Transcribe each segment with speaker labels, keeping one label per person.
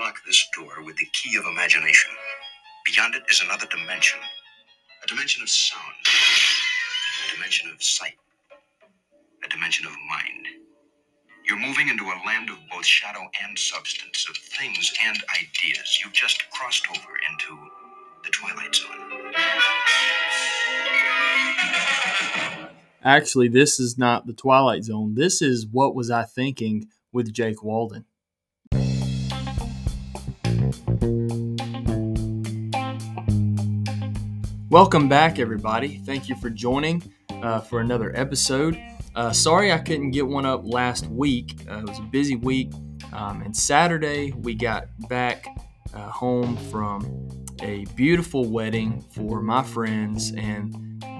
Speaker 1: unlock this door with the key of imagination. Beyond it is another dimension a dimension of sound, a dimension of sight, a dimension of mind. You're moving into a land of both shadow and substance, of things and ideas. You've just crossed over into the Twilight Zone.
Speaker 2: Actually, this is not the Twilight Zone. This is What Was I Thinking with Jake Walden. Welcome back, everybody. Thank you for joining uh, for another episode. Uh, sorry I couldn't get one up last week. Uh, it was a busy week. Um, and Saturday, we got back uh, home from a beautiful wedding for my friends and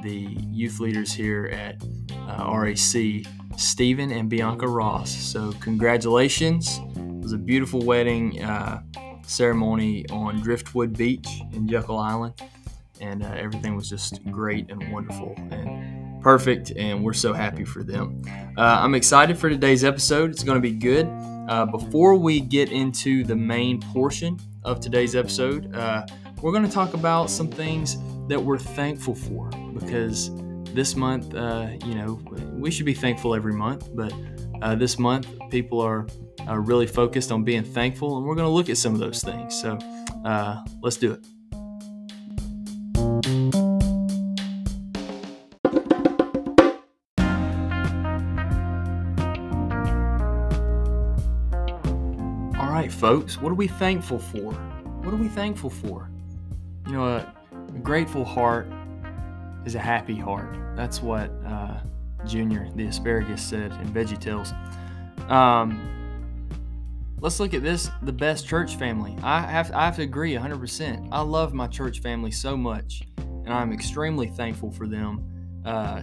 Speaker 2: the youth leaders here at uh, RAC, Stephen and Bianca Ross. So, congratulations. It was a beautiful wedding uh, ceremony on Driftwood Beach in Jekyll Island and uh, everything was just great and wonderful and perfect. And we're so happy for them. Uh, I'm excited for today's episode. It's going to be good. Uh, before we get into the main portion of today's episode, uh, we're going to talk about some things that we're thankful for because this month, uh, you know, we should be thankful every month, but uh, this month people are. really focused on being thankful, and we're going to look at some of those things. So, let's do it. Folks. What are we thankful for? What are we thankful for? You know, a, a grateful heart is a happy heart. That's what uh, Junior, the asparagus, said in Veggie Tales. Um, let's look at this the best church family. I have, I have to agree 100%. I love my church family so much, and I'm extremely thankful for them. Uh,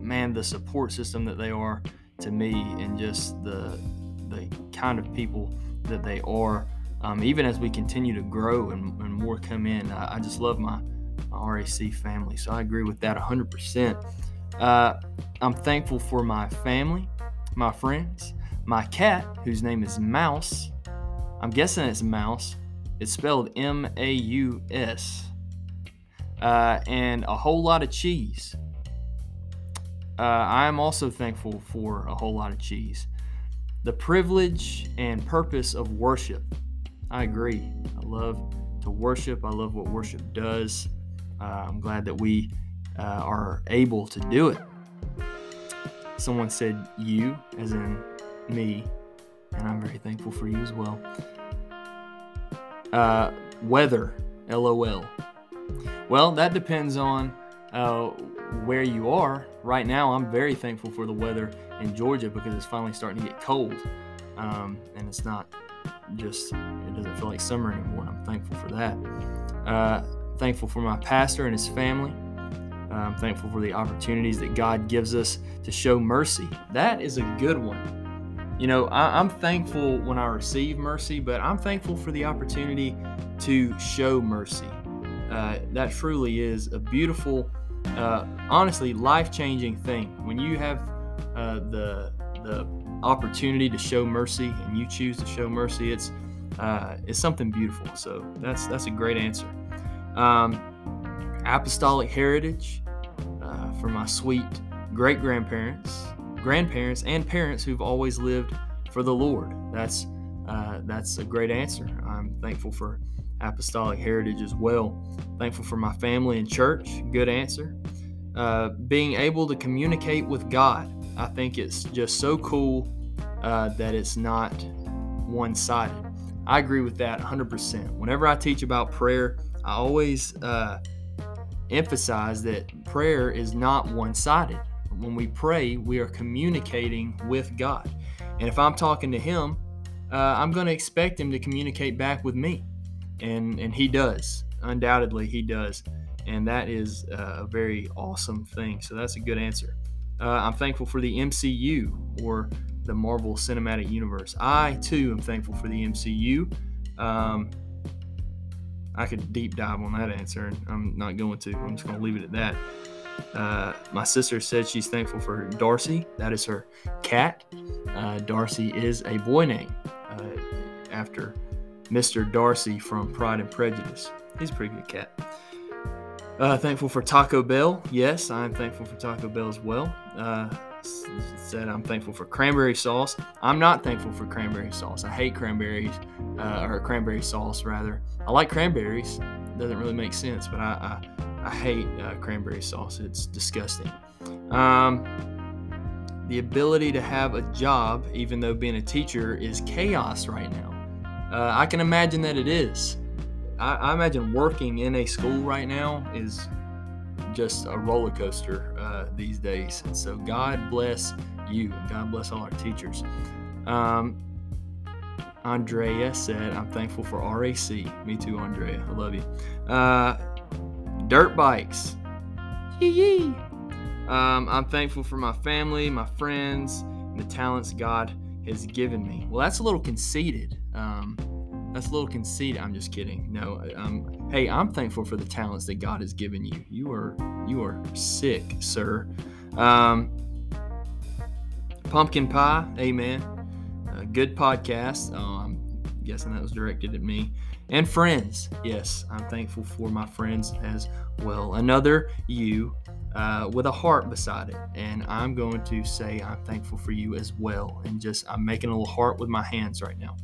Speaker 2: man, the support system that they are to me, and just the the kind of people that they are. Um, even as we continue to grow and, and more come in, I, I just love my, my, RAC family. So I agree with that 100%. Uh, I'm thankful for my family, my friends, my cat, whose name is Mouse. I'm guessing it's Mouse. It's spelled M A U S. Uh, and a whole lot of cheese. Uh, I am also thankful for a whole lot of cheese the privilege and purpose of worship. I agree. I love to worship. I love what worship does. Uh, I'm glad that we uh, are able to do it. Someone said you, as in me, and I'm very thankful for you as well. Uh, weather, LOL. Well, that depends on uh, where you are. Right now, I'm very thankful for the weather in Georgia because it's finally starting to get cold. Um, and it's not just, it doesn't feel like summer anymore. I'm thankful for that. Uh, thankful for my pastor and his family. I'm thankful for the opportunities that God gives us to show mercy. That is a good one. You know, I, am thankful when I receive mercy, but I'm thankful for the opportunity to show mercy. Uh, that truly is a beautiful, uh, honestly, life changing thing. When you have uh, the the opportunity to show mercy and you choose to show mercy, it's uh, it's something beautiful. So that's that's a great answer. Um, apostolic heritage uh, for my sweet great grandparents, grandparents, and parents who've always lived for the Lord. That's uh, that's a great answer. I'm thankful for apostolic heritage as well. Thankful for my family and church. Good answer. Uh, being able to communicate with God. I think it's just so cool uh, that it's not one sided. I agree with that 100%. Whenever I teach about prayer, I always uh, emphasize that prayer is not one sided. When we pray, we are communicating with God. And if I'm talking to Him, uh, I'm going to expect Him to communicate back with me. And, and He does. Undoubtedly, He does. And that is a very awesome thing. So that's a good answer. Uh, I'm thankful for the MCU or the Marvel Cinematic Universe. I too am thankful for the MCU. Um, I could deep dive on that answer, and I'm not going to. I'm just going to leave it at that. Uh, my sister said she's thankful for Darcy. That is her cat. Uh, Darcy is a boy name uh, after Mr. Darcy from Pride and Prejudice. He's a pretty good cat. Uh, thankful for Taco Bell. Yes, I'm thankful for Taco Bell as well. Uh, said I'm thankful for cranberry sauce. I'm not thankful for cranberry sauce. I hate cranberries, uh, or cranberry sauce rather. I like cranberries. Doesn't really make sense, but I I, I hate uh, cranberry sauce. It's disgusting. Um, the ability to have a job, even though being a teacher is chaos right now. Uh, I can imagine that it is. I, I, imagine working in a school right now is just a roller coaster uh, these days. And so God bless you and God bless all our teachers. Um, Andrea said, I'm thankful for RAC. Me too, Andrea. I love you. Uh, dirt bikes. Yee yee. Um, I'm thankful for my family, my friends, and the talents God has given me. Well, that's a little conceited. Um, that's a little conceited. I'm just kidding. No, um, hey, I'm thankful for the talents that God has given you. You are you are sick, sir. Um, pumpkin pie, amen. Uh, good podcast. Oh, I'm guessing that was directed at me. And friends, yes, I'm thankful for my friends as well. Another you uh, with a heart beside it. And I'm going to say I'm thankful for you as well. And just, I'm making a little heart with my hands right now.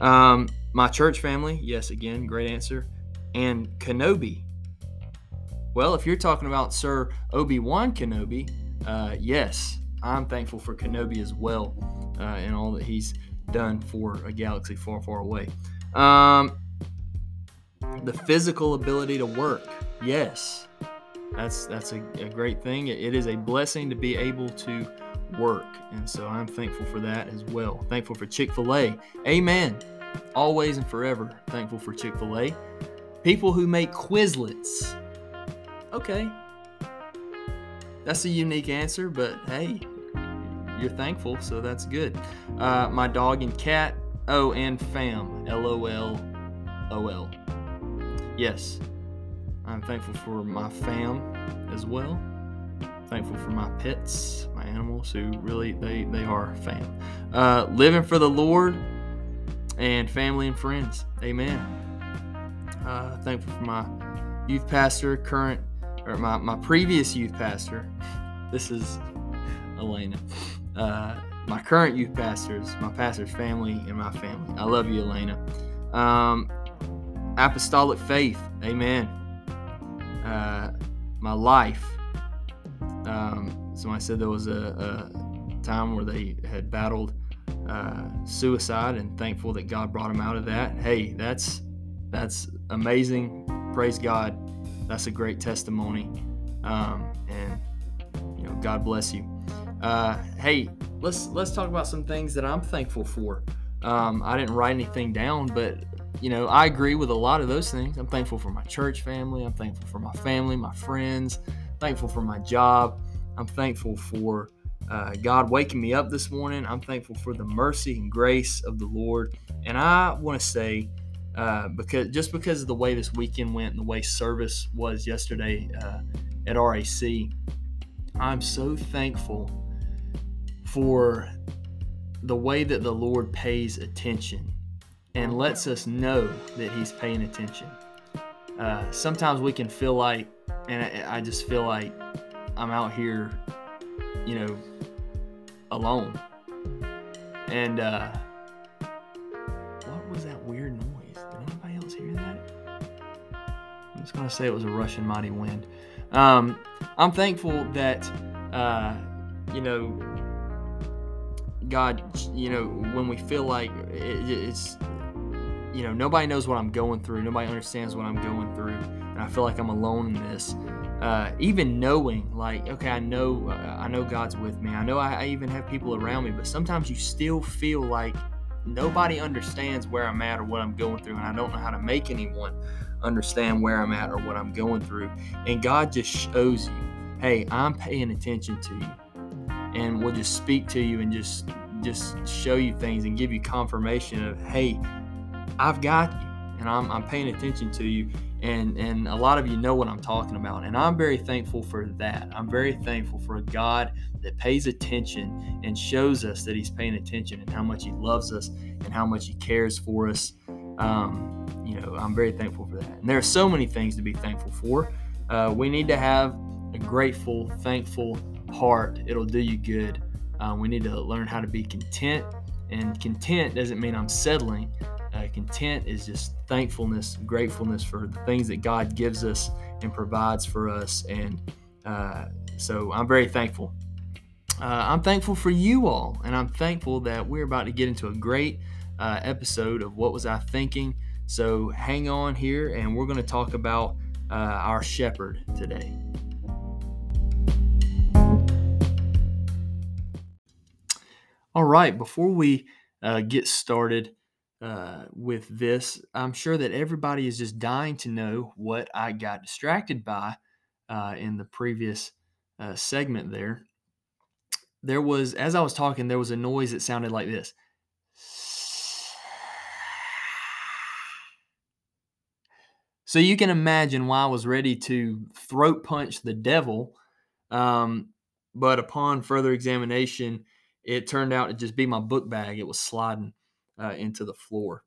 Speaker 2: Um, my church family, yes, again, great answer. And Kenobi. Well, if you're talking about Sir Obi Wan Kenobi, uh, yes, I'm thankful for Kenobi as well uh, and all that he's done for a galaxy far, far away. Um, the physical ability to work, yes, that's that's a, a great thing. It, it is a blessing to be able to work, and so I'm thankful for that as well. Thankful for Chick Fil A, Amen. Always and forever thankful for Chick Fil A. People who make Quizlets. Okay, that's a unique answer, but hey, you're thankful, so that's good. Uh, my dog and cat. Oh, and fam. L O L O L. Yes, I'm thankful for my fam as well. Thankful for my pets, animals, who really they they are fam. Uh, living for the Lord and family and friends. Amen. Uh, thankful for my youth pastor, current or my my previous youth pastor. This is Elena. Uh, my current youth pastors, my pastor's family, and my family. I love you, Elena. Um, apostolic faith. Amen uh, my life. Um, so I said there was a, a, time where they had battled uh, suicide, and thankful that God brought them out of that. Hey, that's that's amazing. Praise God. That's a great testimony, um, and you know, God bless you. Uh, hey, let's let's talk about some things that I'm thankful for. Um, I didn't write anything down, but you know, I agree with a lot of those things. I'm thankful for my church family. I'm thankful for my family, my friends. thankful for my job. I'm thankful for uh, God waking me up this morning. I'm thankful for the mercy and grace of the Lord. And I want to say, uh, because just because of the way this weekend went and the way service was yesterday uh, at RAC, I'm so thankful for the way that the Lord pays attention and lets us know that He's paying attention. Uh, sometimes we can feel like, and I, I just feel like I'm out here, you know, alone. And uh, what was that weird noise? Did anybody else hear that? I'm just gonna say it was a rushing mighty wind. Um, I'm thankful that uh, you know God, you know, when we feel like it, it's you know, nobody knows what I'm going through. Nobody understands what I'm going through. And I feel like I'm alone in this. Uh, even knowing, like, okay, I know, uh, I know God's with me. I know I, I even have people around me, but sometimes you still feel like nobody understands where I'm at or what I'm going through, and I don't know how to make anyone understand where I'm at or what I'm going through. And God just shows you, hey, I'm paying attention to you, and will just speak to you and just just show you things and give you confirmation of, hey, I've got you and I'm, I'm paying attention to you. And, and a lot of you know what I'm talking about. And I'm very thankful for that. I'm very thankful for a God that pays attention and shows us that He's paying attention and how much He loves us and how much He cares for us. Um, you know, I'm very thankful for that. And there are so many things to be thankful for. Uh, we need to have a grateful, thankful heart. It'll do you good. Uh, we need to learn how to be content. And content doesn't mean I'm settling. Uh, content is just thankfulness, gratefulness for the things that God gives us and provides for us. And uh, so I'm very thankful. Uh, I'm thankful for you all, and I'm thankful that we're about to get into a great uh, episode of What Was I Thinking? So hang on here, and we're going to talk about uh, our shepherd today. All right, before we uh, get started uh, with this, I'm sure that everybody is just dying to know what I got distracted by uh, in the previous uh, segment there. There was, as I was talking, there was a noise that sounded like this. So you can imagine why I was ready to throat punch the devil. Um, but upon further examination, it turned out to just be my book bag. It was sliding uh, into the floor.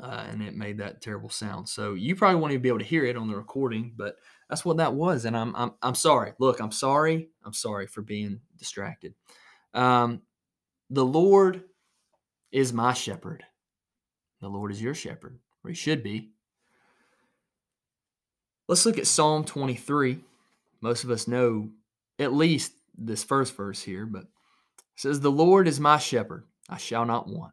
Speaker 2: Uh, and it made that terrible sound. So you probably won't even be able to hear it on the recording, but that's what that was. And I'm I'm I'm sorry. Look, I'm sorry. I'm sorry for being distracted. Um, the Lord is my shepherd. The Lord is your shepherd, or he should be. Let's look at Psalm 23. Most of us know at least this first verse here, but says, The Lord is my shepherd, I shall not want.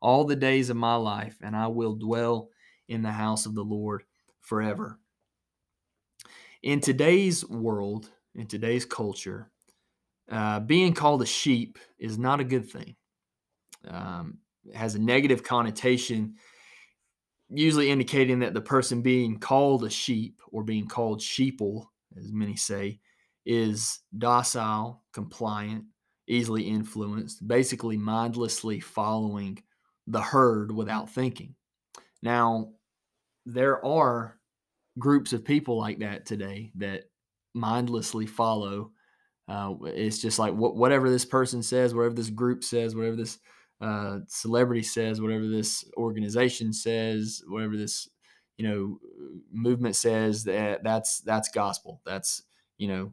Speaker 2: all the days of my life, and I will dwell in the house of the Lord forever. In today's world, in today's culture, uh, being called a sheep is not a good thing. Um, it has a negative connotation, usually indicating that the person being called a sheep or being called sheeple, as many say, is docile, compliant, easily influenced, basically mindlessly following the herd without thinking. Now, there are groups of people like that today that mindlessly follow. Uh, it's just like wh- whatever this person says, whatever this group says, whatever this uh, celebrity says, whatever this organization says, whatever this you know movement says that that's that's gospel. That's you know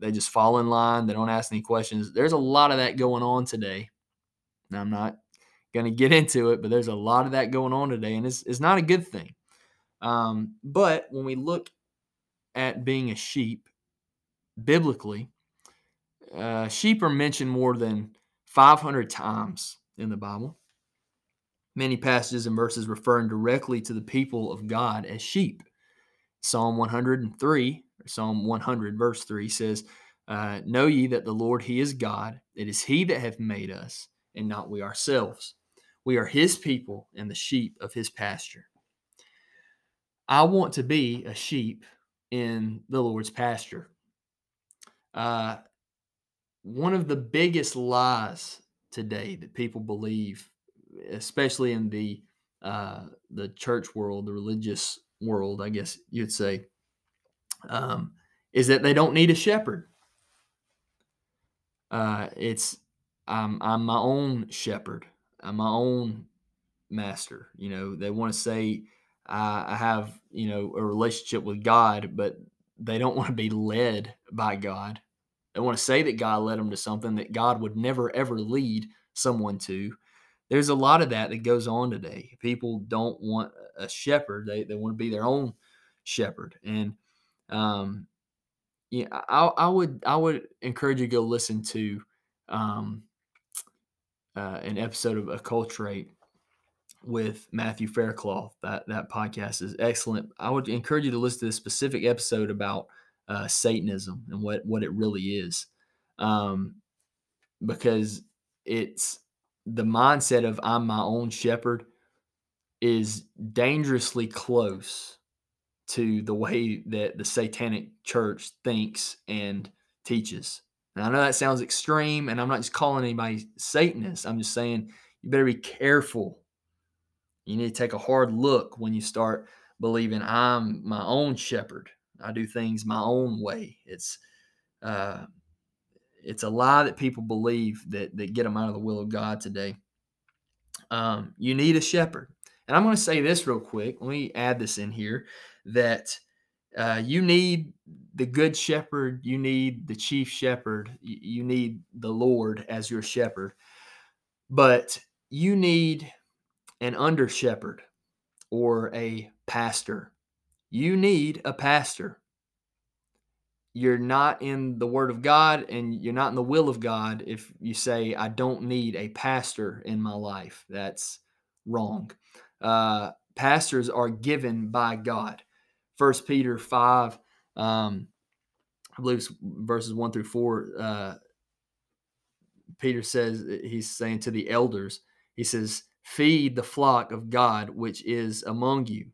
Speaker 2: they just fall in line. They don't ask any questions. There's a lot of that going on today. Now, I'm not going to get into it, but there's a lot of that going on today, and it's, it's not a good thing. Um, but when we look at being a sheep, biblically, uh, sheep are mentioned more than 500 times in the Bible. Many passages and verses referring directly to the people of God as sheep. Psalm 103 Psalm 100, verse 3 says, uh, Know ye that the Lord, He is God. It is He that hath made us, and not we ourselves. We are His people and the sheep of His pasture. I want to be a sheep in the Lord's pasture. Uh, one of the biggest lies today that people believe, especially in the uh, the church world, the religious world, I guess you'd say, um, is that they don't need a shepherd. Uh, it's I'm I'm my own shepherd. I'm my own master. You know, they want to say I, I have you know a relationship with God, but they don't want to be led by God. They want to say that God led them to something that God would never ever lead someone to. There's a lot of that that goes on today. People don't want a shepherd; they they want to be their own shepherd, and um, yeah, I, I would I would encourage you to go listen to um, uh, an episode of Acculturate with Matthew Faircloth. That that podcast is excellent. I would encourage you to listen to this specific episode about uh, Satanism and what what it really is, um, because it's the mindset of I'm my own shepherd is dangerously close to the way that the satanic church thinks and teaches. Now, I know that sounds extreme, and I'm not just calling anybody Satanist. I'm just saying you better be careful. You need to take a hard look when you start believing I'm my own shepherd. I do things my own way. It's uh, it's a lie that people believe that that get them out of the will of God today. Um, you need a shepherd, and I'm going to say this real quick. Let me add this in here that uh, you need the good shepherd, you need the chief shepherd, you need the Lord as your shepherd, but you need an under shepherd or a pastor. You need a pastor. You're not in the Word of God and you're not in the will of God if you say, I don't need a pastor in my life. That's wrong. Uh, pastors are given by God. First Peter 5, um, I believe it's verses 1 through 4. Uh, Peter says, he's saying to the elders, he says, Feed the flock of God which is among you,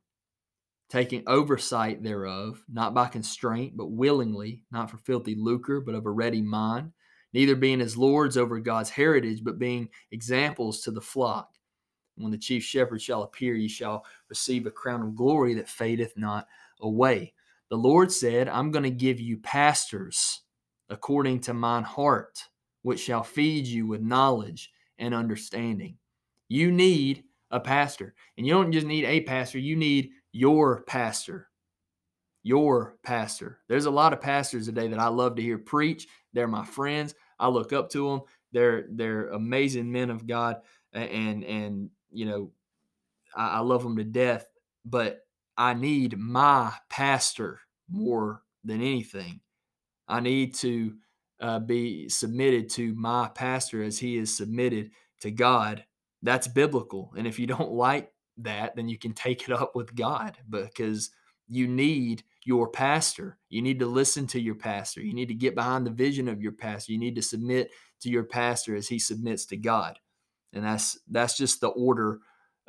Speaker 2: taking oversight thereof, not by constraint, but willingly, not for filthy lucre, but of a ready mind, neither being as lords over God's heritage, but being examples to the flock. When the chief shepherd shall appear, ye shall receive a crown of glory that fadeth not away. The Lord said, I'm going to give you pastors according to mine heart, which shall feed you with knowledge and understanding. You need a pastor. And you don't just need a pastor, you need your pastor. Your pastor. There's a lot of pastors today that I love to hear preach. They're my friends. I look up to them. They're they're amazing men of God, and and you know, I, I love them to death. But I need my pastor more than anything. I need to uh, be submitted to my pastor as he is submitted to God that's biblical. And if you don't like that, then you can take it up with God because you need your pastor. You need to listen to your pastor. You need to get behind the vision of your pastor. You need to submit to your pastor as he submits to God. And that's that's just the order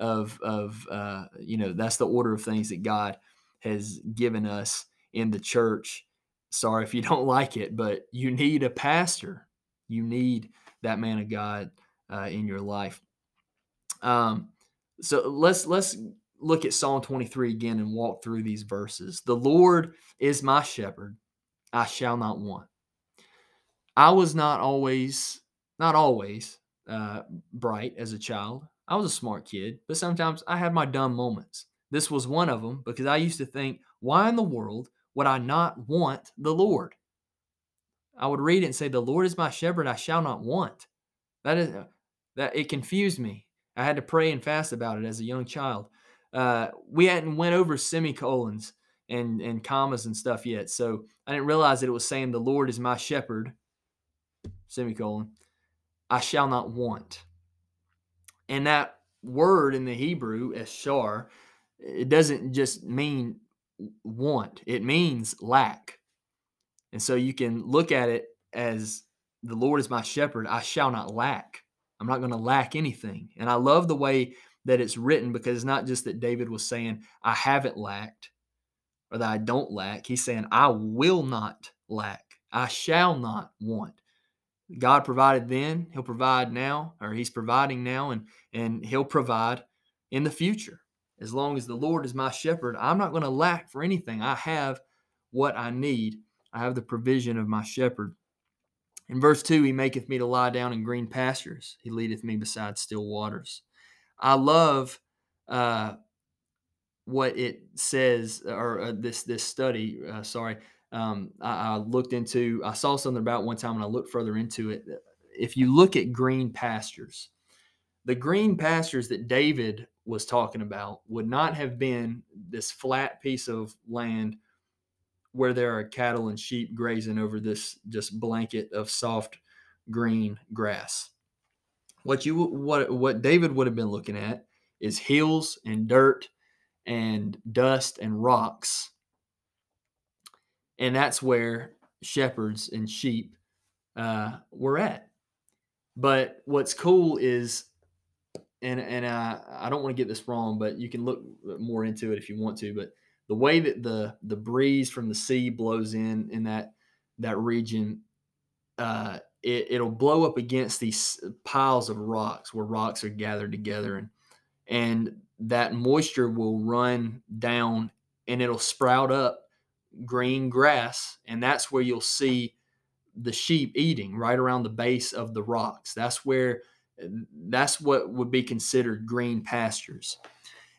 Speaker 2: of of uh, you know that's the order of things that God has given us in the church. Sorry if you don't like it, but you need a pastor. You need that man of God uh, in your life. Um, so let's let's look at Psalm 23 again and walk through these verses. The Lord is my shepherd; I shall not want. I was not always, not always, uh, bright as a child. I was a smart kid, but sometimes I had my dumb moments. This was one of them because I used to think, why in the world would I not want the Lord? I would read it and say, "The Lord is my shepherd; I shall not want." That is that it confused me. I had to pray and fast about it as a young child. Uh, we hadn't went over semicolons and and commas and stuff yet, so I didn't realize that it was saying the Lord is my shepherd. Semicolon. I shall not want. And that word in the Hebrew, eshar, it doesn't just mean want, it means lack. And so you can look at it as the Lord is my shepherd, I shall not lack. I'm not going to lack anything. And I love the way that it's written because it's not just that David was saying, I haven't lacked or that I don't lack. He's saying, I will not lack. I shall not want. God provided then, He'll provide now, or He's providing now, and, and He'll provide in the future. As long as the Lord is my shepherd, I'm not going to lack for anything. I have what I need. I have the provision of my shepherd. In verse 2, he maketh me to lie down in green pastures. He leadeth me beside still waters. I love uh, what it says, or uh, this this study. Uh, sorry, um, I, I, looked into. I saw something about one time, and I looked further into it. If you look at green pastures, the green pastures that David was talking about would not have been this flat piece of land where there are cattle and sheep grazing over this just blanket of soft green grass. What you what what David would have been looking at is hills and dirt and dust and rocks. And that's where shepherds and sheep uh, were at. But what's cool is and and I I don't want to get this wrong, but you can look more into it if you want to. But the way that the the breeze from the sea blows in in that that region, uh, it, it'll blow up against these piles of rocks where rocks are gathered together, and and that moisture will run down and it'll sprout up green grass, and that's where you'll see the sheep eating right around the base of the rocks. That's where that's what would be considered green pastures.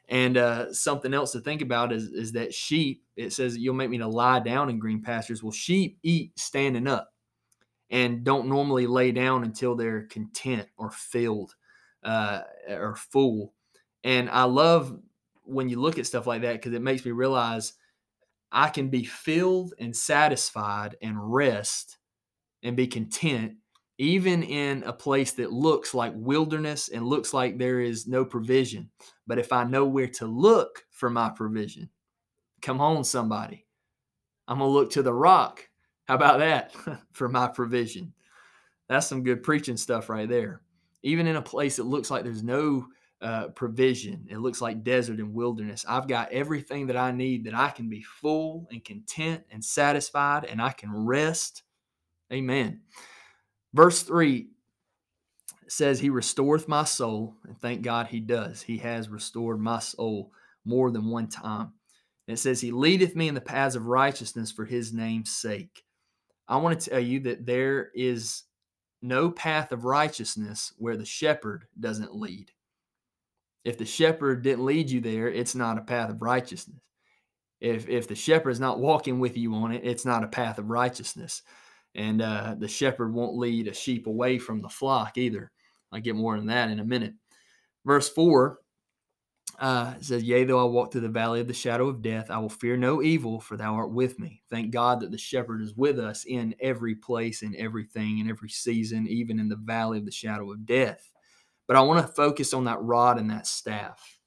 Speaker 2: And uh, something else to think about is, is that sheep, it says you'll make me to lie down in green pastures. Well, sheep eat standing up and don't normally lay down until they're content or filled uh, or full. And I love when you look at stuff like that because it makes me realize I can be filled and satisfied and rest and be content even in a place that looks like wilderness and looks like there is no provision. But if I know where to look for my provision, come on, somebody. I'm going to look to the rock. How about that for my provision? That's some good preaching stuff right there. Even in a place that looks like there's no uh, provision, it looks like desert and wilderness. I've got everything that I need that I can be full and content and satisfied and I can rest. Amen. Verse 3 says, He restoreth my soul. And thank God He does. He has restored my soul more than one time. It says, He leadeth me in the paths of righteousness for His name's sake. I want to tell you that there is no path of righteousness where the shepherd doesn't lead. If the shepherd didn't lead you there, it's not a path of righteousness. If, if the shepherd is not walking with you on it, it's not a path of righteousness and uh, the shepherd won't lead a sheep away from the flock either. I'll get more than that in a minute. Verse 4 uh, says, Yea, though I walk through the valley of the shadow of death, I will fear no evil, for thou art with me. Thank God that the shepherd is with us in every place, in everything, in every season, even in the valley of the shadow of death. But I want to focus on that rod and that staff.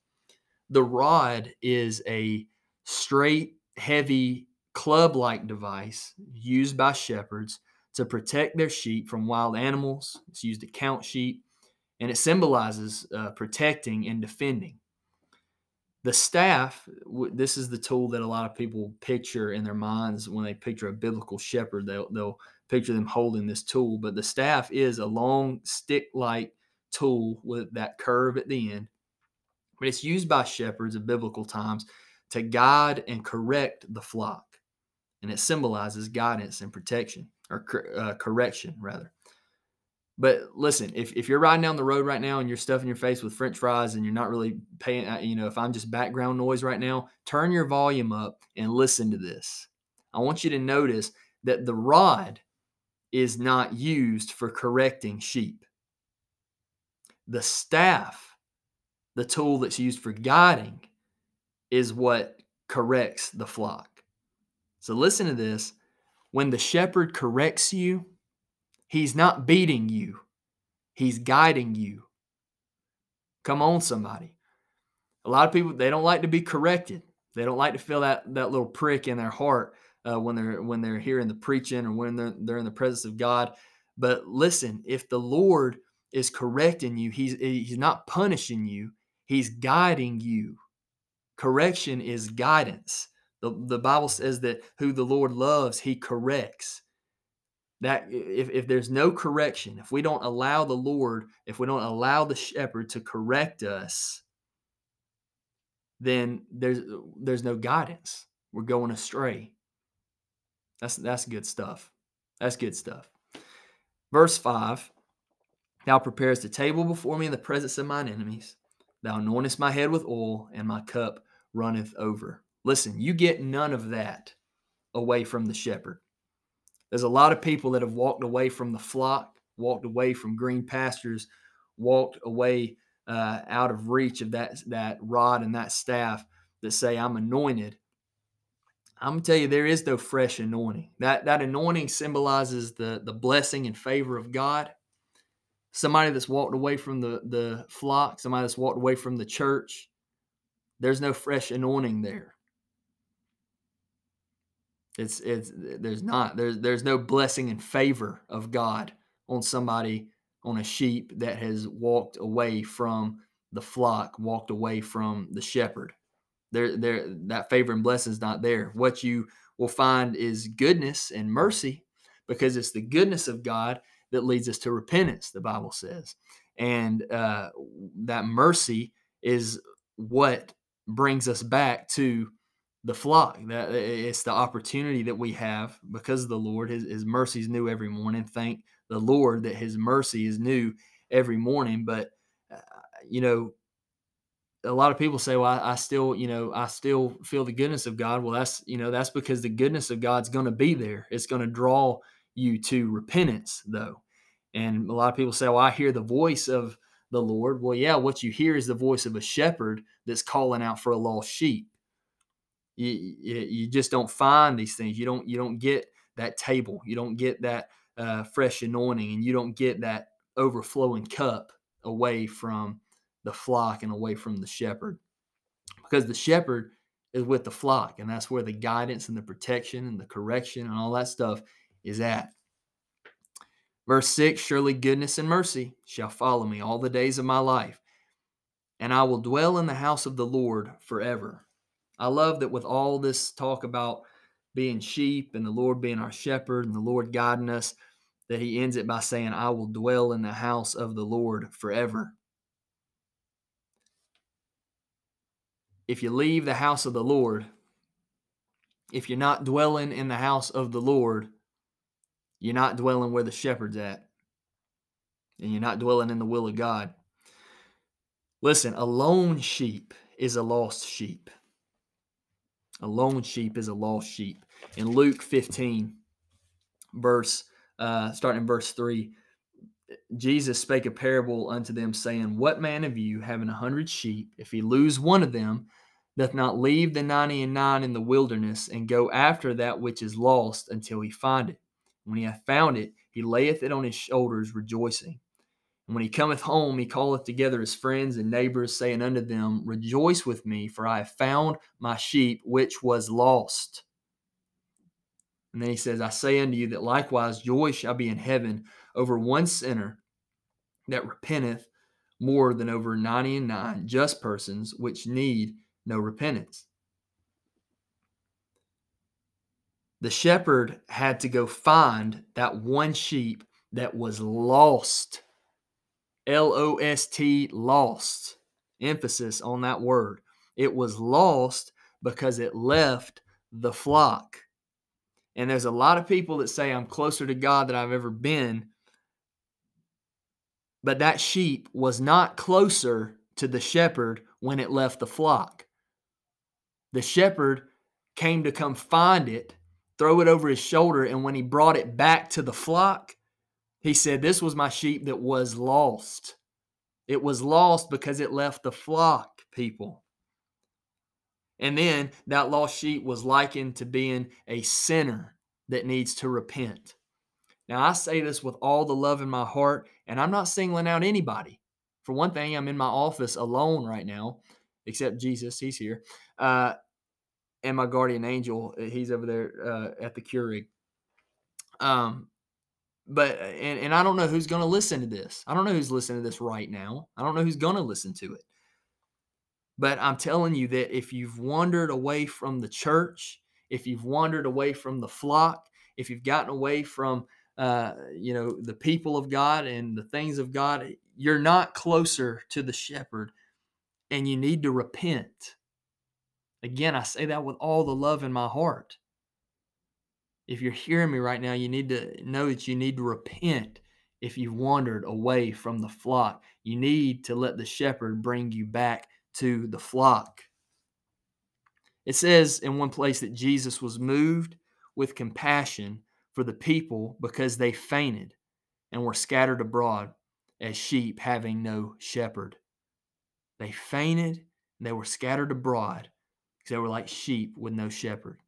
Speaker 2: The rod is a straight, heavy club like device used by shepherds to protect their sheep from wild animals. It's used to count sheep, and it symbolizes uh, protecting and defending. The staff, this is the tool that a lot of people picture in their minds when they picture a biblical shepherd. They'll, they'll picture them holding this tool, but the staff is a long stick like tool with that curve at the end. But it's used by shepherds of biblical times to guide and correct the flock and it symbolizes guidance and protection or uh, correction rather. But listen, if, if you're riding down the road right now and you're stuffing your face with French fries and you're not really paying, uh, you know, if I'm just background noise right now, turn your volume up and listen to this. I want you to notice that the rod is not used for correcting sheep. The staff, the tool that's used for guiding, is what corrects the flock. So listen to this. When the shepherd corrects you, he's not beating you, he's guiding you. Come on, somebody. A lot of people, they don't like to be corrected. They don't like to feel that, that little prick in their heart uh, when they're when they're hearing the preaching or when they're, they're in the presence of God. But listen, if the Lord is correcting you, he's eh, he's not punishing you, he's guiding you. Correction is guidance. The, the Bible says that who the Lord loves, he corrects. That if, if there's no correction, if we don't allow the Lord, if we don't allow the shepherd to correct us, then there's there's no guidance. We're going astray. That's that's good stuff. That's good stuff. Verse 5 Thou preparest a table before me in the presence of mine enemies. Thou anointest my head with oil, and my cup runneth over. Listen, you get none of that away from the shepherd. There's a lot of people that have walked away from the flock, walked away from green pastures, walked away uh, out of reach of that, that rod and that staff that say, I'm anointed. I'm gonna tell you, there is no fresh anointing. That that anointing symbolizes the the blessing and favor of God. Somebody that's walked away from the the flock, somebody that's walked away from the church. There's no fresh anointing there. It's it's there's not there's there's no blessing and favor of God on somebody on a sheep that has walked away from the flock walked away from the shepherd. There, there, that favor and blessing is not there. What you will find is goodness and mercy, because it's the goodness of God that leads us to repentance. The Bible says, and uh, that mercy is what brings us back to the flock. That it's the opportunity that we have because of the Lord. His, his mercy is new every morning. Thank the Lord that His mercy is new every morning. But uh, you know, a lot of people say, "Well, I, I, still, you know, I still feel the goodness of God." Well, that's you know, that's because the goodness of God's going to be there. It's going to draw you to repentance, though. And a lot of people say, "Well, I hear the voice of the Lord." Well, yeah, what you hear is the voice of a shepherd that's calling out for a lost sheep you, you, just don't find these things. You don't you don't get that table. You don't get that uh, fresh anointing, and you don't get that overflowing cup away from the flock and away from the shepherd, because the shepherd is with the flock, and that's where the guidance and the protection and the correction and all that stuff is at. Verse 6 Surely goodness and mercy shall follow me all the days of my life, and I will dwell in the house of the Lord forever. I love that with all this talk about being sheep and the Lord being our shepherd and the Lord guiding us, that he ends it by saying, I will dwell in the house of the Lord forever. If you leave the house of the Lord, if you're not dwelling in the house of the Lord, you're not dwelling where the shepherd's at. And you're not dwelling in the will of God. Listen, a lone sheep is a lost sheep. A lone sheep is a lost sheep. In Luke 15, verse uh, starting in verse 3, Jesus spake a parable unto them, saying, What man of you, having a hundred sheep, if he lose one of them, doth not leave the ninety and nine in the wilderness, and go after that which is lost until he find it? When he hath found it, he layeth it on his shoulders, rejoicing. And when he cometh home, he calleth together his friends and neighbors, saying unto them, Rejoice with me, for I have found my sheep which was lost. And then he says, I say unto you that likewise joy shall be in heaven over one sinner that repenteth more than over ninety and nine just persons which need no repentance. The shepherd had to go find that one sheep that was lost L O S T, lost. Emphasis on that word. It was lost because it left the flock. And there's a lot of people that say, I'm closer to God than I've ever been. But that sheep was not closer to the shepherd when it left the flock. The shepherd came to come find it, throw it over his shoulder, and when he brought it back to the flock, he said, This was my sheep that was lost. It was lost because it left the flock, people. And then that lost sheep was likened to being a sinner that needs to repent. Now, I say this with all the love in my heart, and I'm not singling out anybody. For one thing, I'm in my office alone right now, except Jesus, he's here. Uh, and my guardian angel, he's over there uh, at the Keurig. Um, but and, and I don't know who's going to listen to this. I don't know who's listening to this right now. I don't know who's going to listen to it. But I'm telling you that if you've wandered away from the church, if you've wandered away from the flock, if you've gotten away from uh, you know the people of God and the things of God, you're not closer to the shepherd, and you need to repent. Again, I say that with all the love in my heart if you're hearing me right now, you need to know that you need to repent if you've wandered away from the flock. You need to let the shepherd bring you back to the flock. It says in one place that Jesus was moved with compassion for the people because they fainted and were scattered abroad as sheep having no shepherd. They fainted and they were scattered abroad because they were like sheep with no shepherd.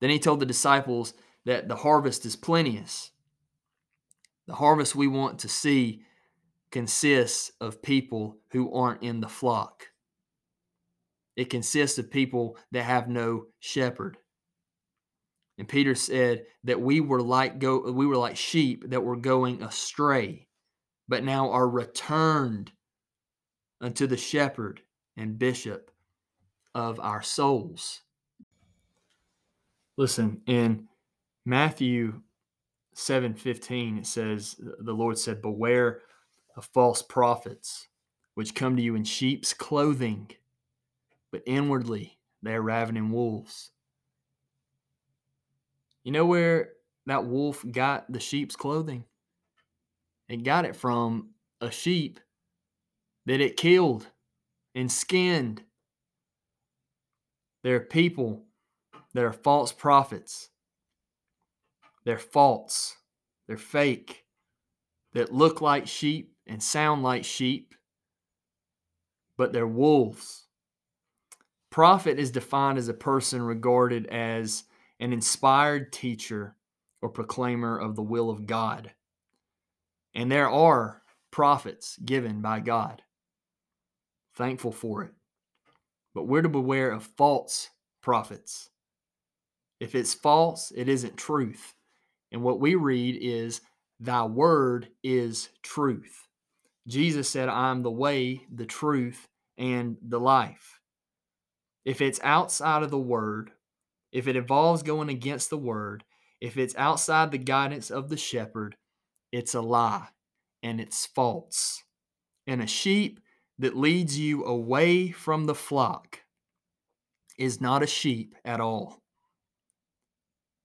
Speaker 2: Then he told the disciples that the harvest is plenteous. The harvest we want to see consists of people who aren't in the flock. It consists of people that have no shepherd. And Peter said that we were like go we were like sheep that were going astray, but now are returned unto the shepherd and bishop of our souls. Listen, in Matthew 7:15 it says the Lord said, "Beware of false prophets, which come to you in sheep's clothing, but inwardly they are ravening wolves." You know where that wolf got the sheep's clothing? It got it from a sheep that it killed and skinned. There are people that are false prophets. They're false. They're fake. That look like sheep and sound like sheep, but they're wolves. Prophet is defined as a person regarded as an inspired teacher or proclaimer of the will of God. And there are prophets given by God. Thankful for it. But we're to beware of false prophets. If it's false, it isn't truth. And what we read is, Thy word is truth. Jesus said, I'm the way, the truth, and the life. If it's outside of the word, if it involves going against the word, if it's outside the guidance of the shepherd, it's a lie and it's false. And a sheep that leads you away from the flock is not a sheep at all,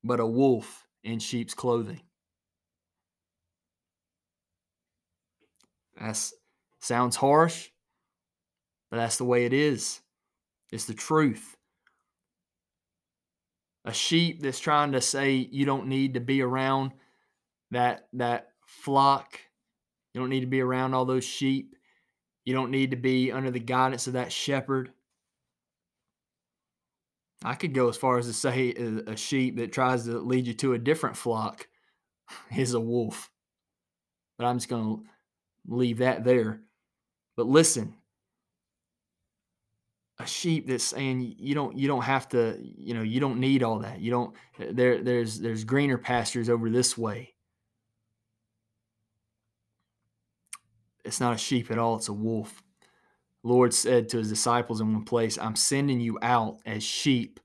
Speaker 2: but a wolf in sheep's clothing. That sounds harsh, but that's the way it is. It's the truth. A sheep that's trying to say you don't need to be around that that flock. You don't need to be around all those sheep. You don't need to be under the guidance of that shepherd. I could go as far as to say a sheep that tries to lead you to a different flock is a wolf. But I'm just going to leave that there. But listen, a sheep that's saying you don't you don't have to you know you don't need all that you don't there there's there's greener pastures over this way it's not a sheep at all it's a wolf lord said to his disciples in one place i'm sending you out as sheep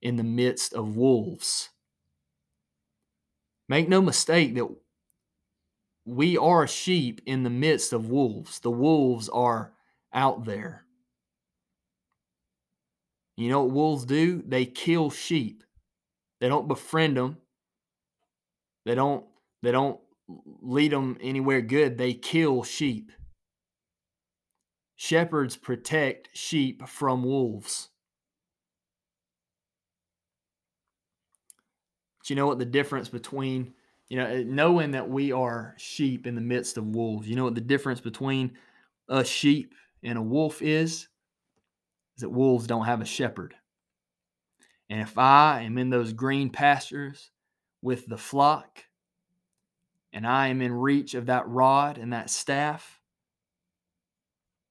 Speaker 2: in the midst of wolves make no mistake that we are sheep in the midst of wolves the wolves are out there you know what wolves do? They kill sheep. They don't befriend them. They don't they don't lead them anywhere good. They kill sheep. Shepherds protect sheep from wolves. But you know what the difference between, you know, eh, knowing that we are sheep in the midst of wolves, you know what the difference between a sheep and a wolf is? is that wolves don't have a shepherd. And if I am in those green pastures with the flock, and I am in reach of that rod and that staff,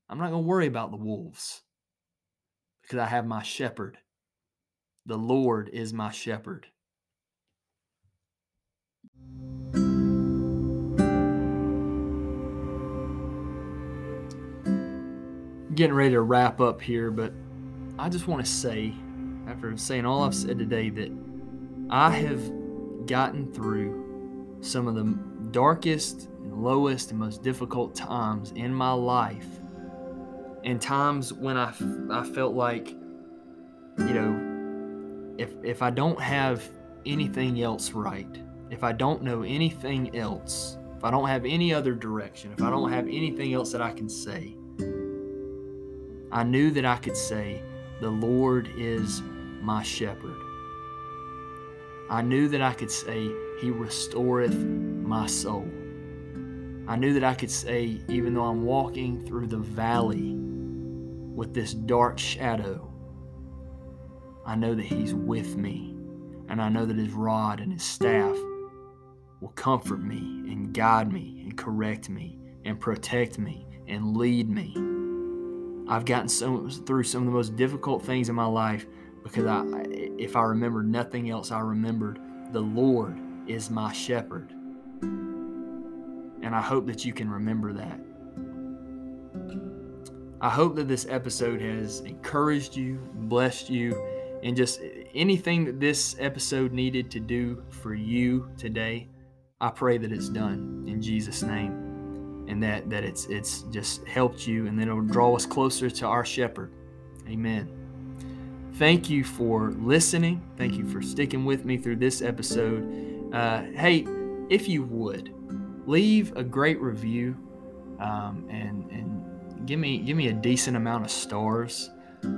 Speaker 2: I'm not going to worry about the wolves because I have my shepherd. The Lord is my shepherd. getting ready to wrap up here, but I just want to say, after saying all I've said today, that I have gotten through some of the darkest and lowest and most difficult times in my life, and times when I, I felt like, you know, if, if I don't have anything else right, if I don't know anything else, if I don't have any other direction, if I don't have anything else that I can say, I knew that I could say, The Lord is my shepherd. I knew that I could say, He restoreth my soul. I knew that I could say, even though I'm walking through the valley with this dark shadow, I know that He's with me. And I know that His rod and His staff will comfort me and guide me and correct me and protect me and lead me. I've gotten so through some of the most difficult things in my life because I, if I remember nothing else, I remembered the Lord is my shepherd. And I hope that you can remember that. I hope that this episode has encouraged you, blessed you, and just anything that this episode needed to do for you today. I pray that it's done in Jesus' name, and that that it's it's just helped you, and then it'll draw us closer to our Shepherd. Amen. Thank you for listening. Thank you for sticking with me through this episode. Uh, hey, if you would, leave a great review um, and and give me give me a decent amount of stars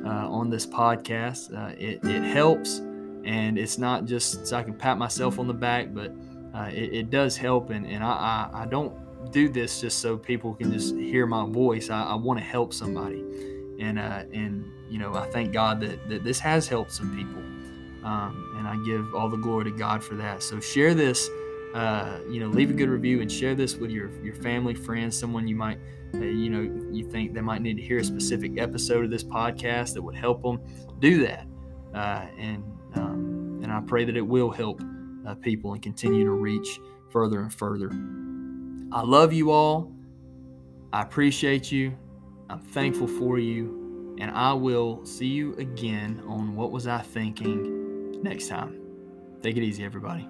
Speaker 2: uh, on this podcast. Uh, it, it helps, and it's not just so I can pat myself on the back, but uh, it, it, does help. And, and I, I, I, don't do this just so people can just hear my voice. I, I want to help somebody, and uh, and you know I thank God that, that this has helped some people, um, and I give all the glory to God for that. So share this. Uh, you know, leave a good review and share this with your your family, friends, someone you might you know you think they might need to hear a specific episode of this podcast that would help them do that. Uh, and um, and i pray that it will help uh, people and continue to reach further and further. I love you all. I appreciate you. I'm thankful for you. And i will see you again on what was i thinking next time. Take it easy everybody